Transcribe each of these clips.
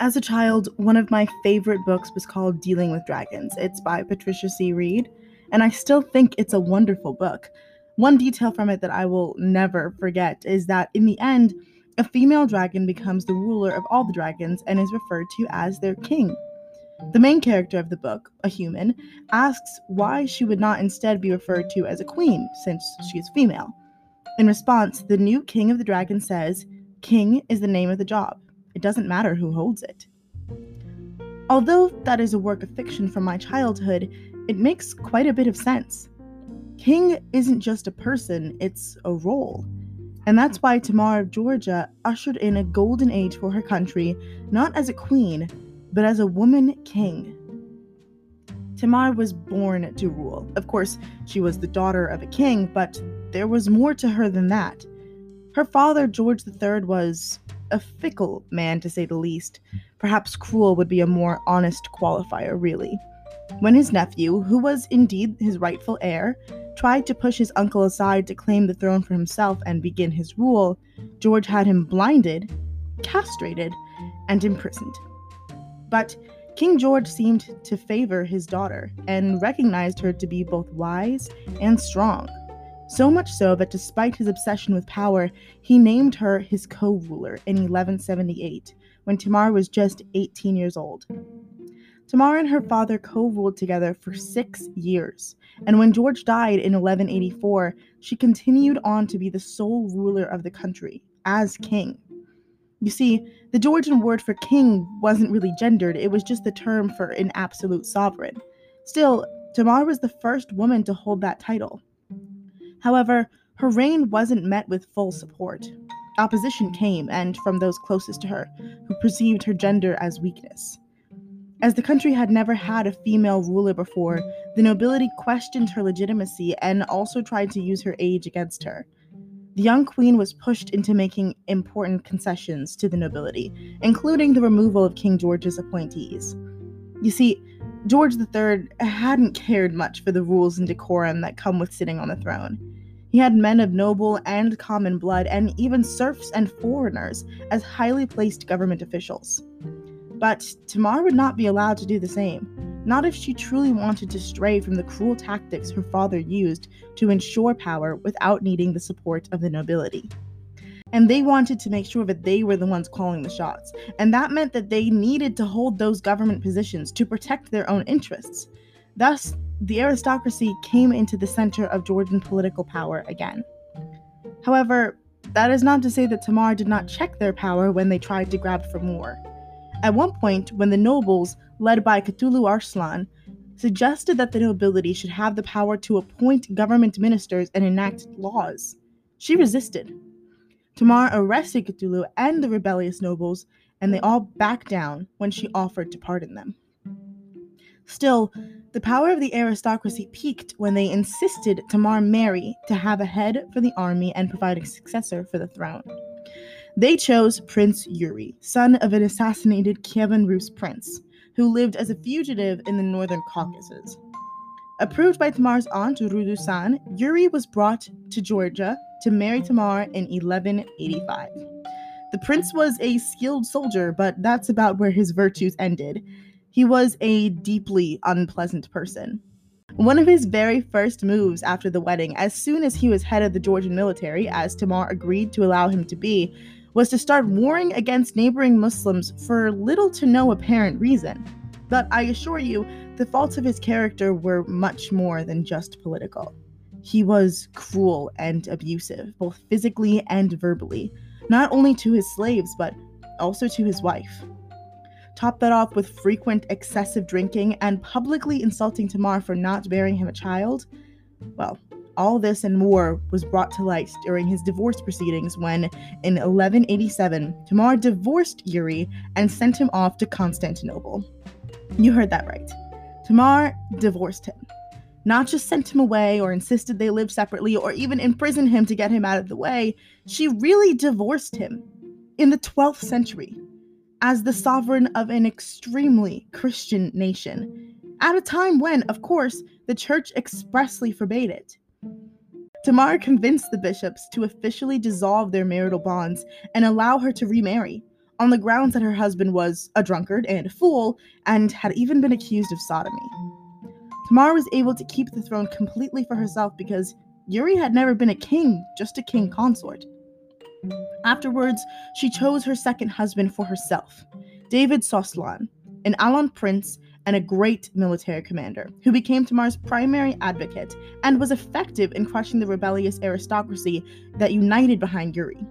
As a child, one of my favorite books was called Dealing with Dragons. It's by Patricia C. Wrede, and I still think it's a wonderful book. One detail from it that I will never forget is that in the end, a female dragon becomes the ruler of all the dragons and is referred to as their king. The main character of the book, a human, asks why she would not instead be referred to as a queen, since she is female. In response, the new king of the dragon says, King is the name of the job. It doesn't matter who holds it. Although that is a work of fiction from my childhood, it makes quite a bit of sense. King isn't just a person, it's a role. And that's why Tamar of Georgia ushered in a golden age for her country, not as a queen, but as a woman king. Tamar was born to rule. Of course, she was the daughter of a king, but there was more to her than that. Her father, George III, was a fickle man to say the least. Perhaps cruel would be a more honest qualifier, really. When his nephew, who was indeed his rightful heir, tried to push his uncle aside to claim the throne for himself and begin his rule, George had him blinded, castrated, and imprisoned. But King George seemed to favor his daughter and recognized her to be both wise and strong. So much so that despite his obsession with power, he named her his co ruler in 1178, when Tamar was just 18 years old. Tamar and her father co ruled together for six years, and when George died in 1184, she continued on to be the sole ruler of the country, as king. You see, the Georgian word for king wasn't really gendered, it was just the term for an absolute sovereign. Still, Tamar was the first woman to hold that title. However, her reign wasn't met with full support. Opposition came, and from those closest to her, who perceived her gender as weakness. As the country had never had a female ruler before, the nobility questioned her legitimacy and also tried to use her age against her. The young queen was pushed into making important concessions to the nobility, including the removal of King George's appointees. You see, George III hadn't cared much for the rules and decorum that come with sitting on the throne. He had men of noble and common blood, and even serfs and foreigners, as highly placed government officials. But Tamar would not be allowed to do the same, not if she truly wanted to stray from the cruel tactics her father used to ensure power without needing the support of the nobility. And they wanted to make sure that they were the ones calling the shots, and that meant that they needed to hold those government positions to protect their own interests. Thus, the aristocracy came into the center of Georgian political power again. However, that is not to say that Tamar did not check their power when they tried to grab for more. At one point, when the nobles, led by Kutulu Arslan, suggested that the nobility should have the power to appoint government ministers and enact laws, she resisted. Tamar arrested Kutulu and the rebellious nobles, and they all backed down when she offered to pardon them. Still, the power of the aristocracy peaked when they insisted Tamar marry to have a head for the army and provide a successor for the throne. They chose Prince Yuri, son of an assassinated Kievan Rus prince, who lived as a fugitive in the northern Caucasus. Approved by Tamar's aunt, Rusudan, Yuri was brought to Georgia to marry Tamar in 1185. The prince was a skilled soldier, but that's about where his virtues ended. He was a deeply unpleasant person. One of his very first moves after the wedding, as soon as he was head of the Georgian military, as Tamar agreed to allow him to be, was to start warring against neighboring Muslims for little to no apparent reason. But I assure you, the faults of his character were much more than just political. He was cruel and abusive, both physically and verbally, not only to his slaves, but also to his wife. Top that off with frequent excessive drinking and publicly insulting Tamar for not bearing him a child? Well, all this and more was brought to light during his divorce proceedings when, in 1187, Tamar divorced Yuri and sent him off to Constantinople. You heard that right. Tamar divorced him. Not just sent him away or insisted they live separately or even imprisoned him to get him out of the way, she really divorced him in the 12th century as the sovereign of an extremely Christian nation, at a time when, of course, the church expressly forbade it. Tamar convinced the bishops to officially dissolve their marital bonds and allow her to remarry, on the grounds that her husband was a drunkard and a fool and had even been accused of sodomy. Tamar was able to keep the throne completely for herself because Yuri had never been a king, just a king consort. Afterwards, she chose her second husband for herself, David Soslan, an Alan prince and a great military commander, who became Tamar's primary advocate and was effective in crushing the rebellious aristocracy that united behind Yuri.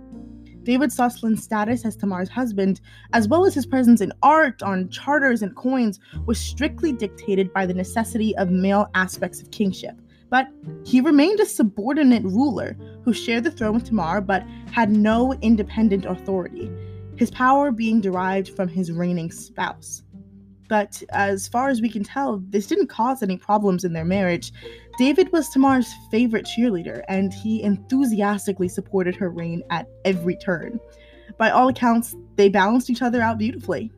David Soslan's status as Tamar's husband, as well as his presence in art, on charters, and coins, was strictly dictated by the necessity of male aspects of kingship. But he remained a subordinate ruler who shared the throne with Tamar but had no independent authority, his power being derived from his reigning spouse. But as far as we can tell, this didn't cause any problems in their marriage. David was Tamar's favorite cheerleader, and he enthusiastically supported her reign at every turn. By all accounts, they balanced each other out beautifully.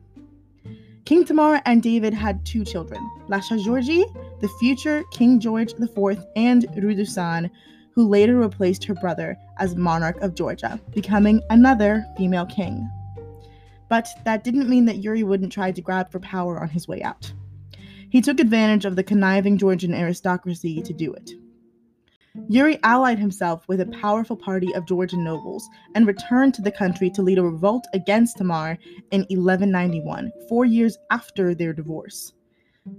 King Tamar and David had two children, Lasha Georgi, the future King George IV, and Rusudan, who later replaced her brother as monarch of Georgia, becoming another female king. But that didn't mean that Yuri wouldn't try to grab for power on his way out. He took advantage of the conniving Georgian aristocracy to do it. Yuri allied himself with a powerful party of Georgian nobles and returned to the country to lead a revolt against Tamar in 1191, four years after their divorce.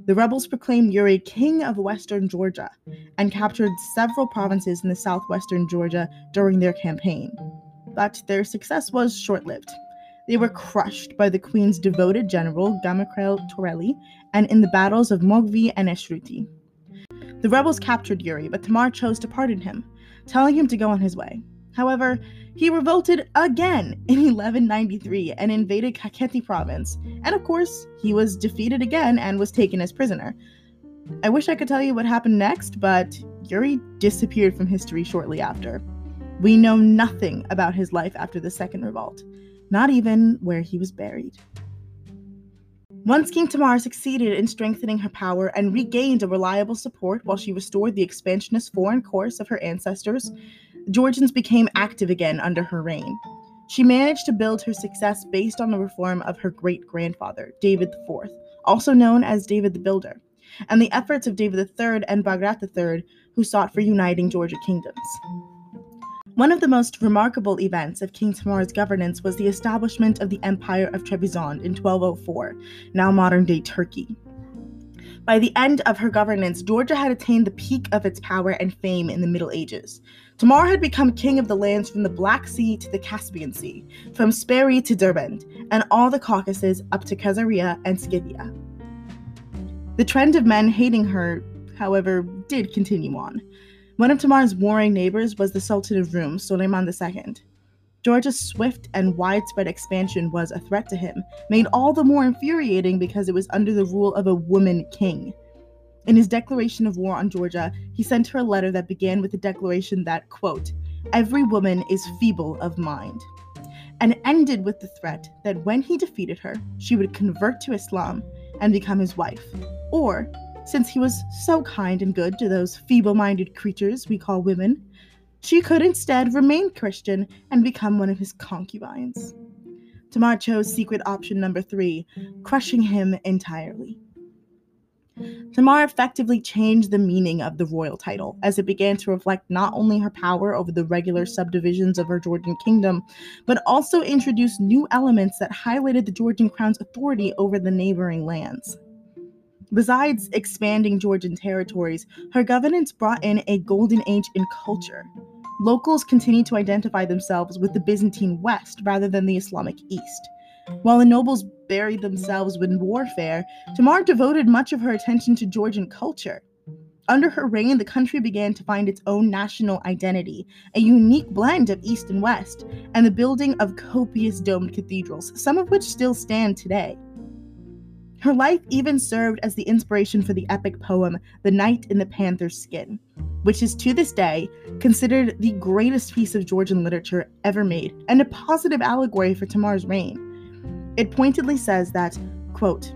The rebels proclaimed Yuri king of western Georgia and captured several provinces in the southwestern Georgia during their campaign. But their success was short lived. They were crushed by the queen's devoted general, Gamrekel Toreli, and in the battles of Mogvi and Eshruti. The rebels captured Yuri, but Tamar chose to pardon him, telling him to go on his way. However, he revolted again in 1193 and invaded Kakheti province, and of course, he was defeated again and was taken as prisoner. I wish I could tell you what happened next, but Yuri disappeared from history shortly after. We know nothing about his life after the second revolt not even where he was buried. Once King Tamar succeeded in strengthening her power and regained a reliable support while she restored the expansionist foreign course of her ancestors, Georgians became active again under her reign. She managed to build her success based on the reform of her great grandfather, David IV, also known as David the Builder, and the efforts of David III and Bagrat III, who sought for uniting Georgia kingdoms. One of the most remarkable events of King Tamar's governance was the establishment of the Empire of Trebizond in 1204, now modern day Turkey. By the end of her governance, Georgia had attained the peak of its power and fame in the Middle Ages. Tamar had become king of the lands from the Black Sea to the Caspian Sea, from Speri to Derbent, and all the Caucasus up to Khazaria and Scythia. The trend of men hating her, however, did continue on. One of Tamar's warring neighbors was the Sultan of Rum, Suleiman II. Georgia's swift and widespread expansion was a threat to him, made all the more infuriating because it was under the rule of a woman king. In his declaration of war on Georgia, he sent her a letter that began with the declaration that, quote, every woman is feeble of mind, and ended with the threat that when he defeated her, she would convert to Islam and become his wife, or since he was so kind and good to those feeble minded creatures we call women, she could instead remain Christian and become one of his concubines. Tamar chose secret option number three, crushing him entirely. Tamar effectively changed the meaning of the royal title as it began to reflect not only her power over the regular subdivisions of her Georgian kingdom, but also introduced new elements that highlighted the Georgian crown's authority over the neighboring lands. Besides expanding Georgian territories, her governance brought in a golden age in culture. Locals continued to identify themselves with the Byzantine West rather than the Islamic East. While the nobles buried themselves in warfare, Tamar devoted much of her attention to Georgian culture. Under her reign, the country began to find its own national identity, a unique blend of East and West, and the building of copious domed cathedrals, some of which still stand today. Her life even served as the inspiration for the epic poem The Knight in the Panther's Skin, which is to this day considered the greatest piece of Georgian literature ever made and a positive allegory for Tamar's reign. It pointedly says that, quote,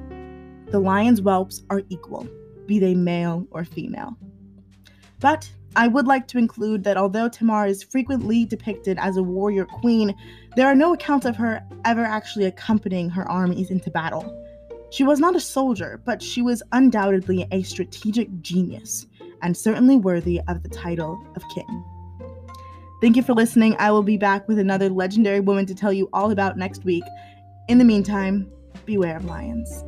the lion's whelps are equal, be they male or female. But I would like to include that although Tamar is frequently depicted as a warrior queen, there are no accounts of her ever actually accompanying her armies into battle. She was not a soldier, but she was undoubtedly a strategic genius, and certainly worthy of the title of king. Thank you for listening. I will be back with another legendary woman to tell you all about next week. In the meantime, beware of lions.